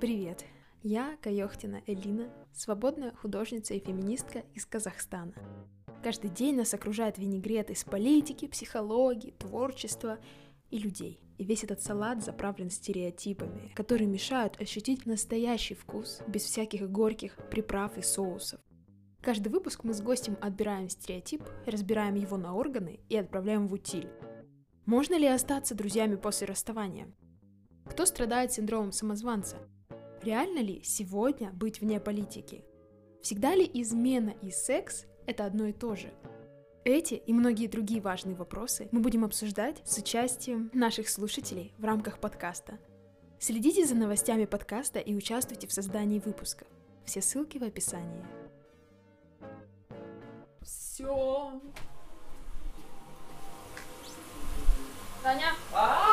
Привет! Я Каехтина Элина, свободная художница и феминистка из Казахстана. Каждый день нас окружает винегрет из политики, психологии, творчества и людей. И весь этот салат заправлен стереотипами, которые мешают ощутить настоящий вкус без всяких горьких приправ и соусов. Каждый выпуск мы с гостем отбираем стереотип, разбираем его на органы и отправляем в утиль. Можно ли остаться друзьями после расставания? Кто страдает синдромом самозванца? Реально ли сегодня быть вне политики? Всегда ли измена и секс – это одно и то же? Эти и многие другие важные вопросы мы будем обсуждать с участием наших слушателей в рамках подкаста. Следите за новостями подкаста и участвуйте в создании выпуска. Все ссылки в описании. Все. Таня, А!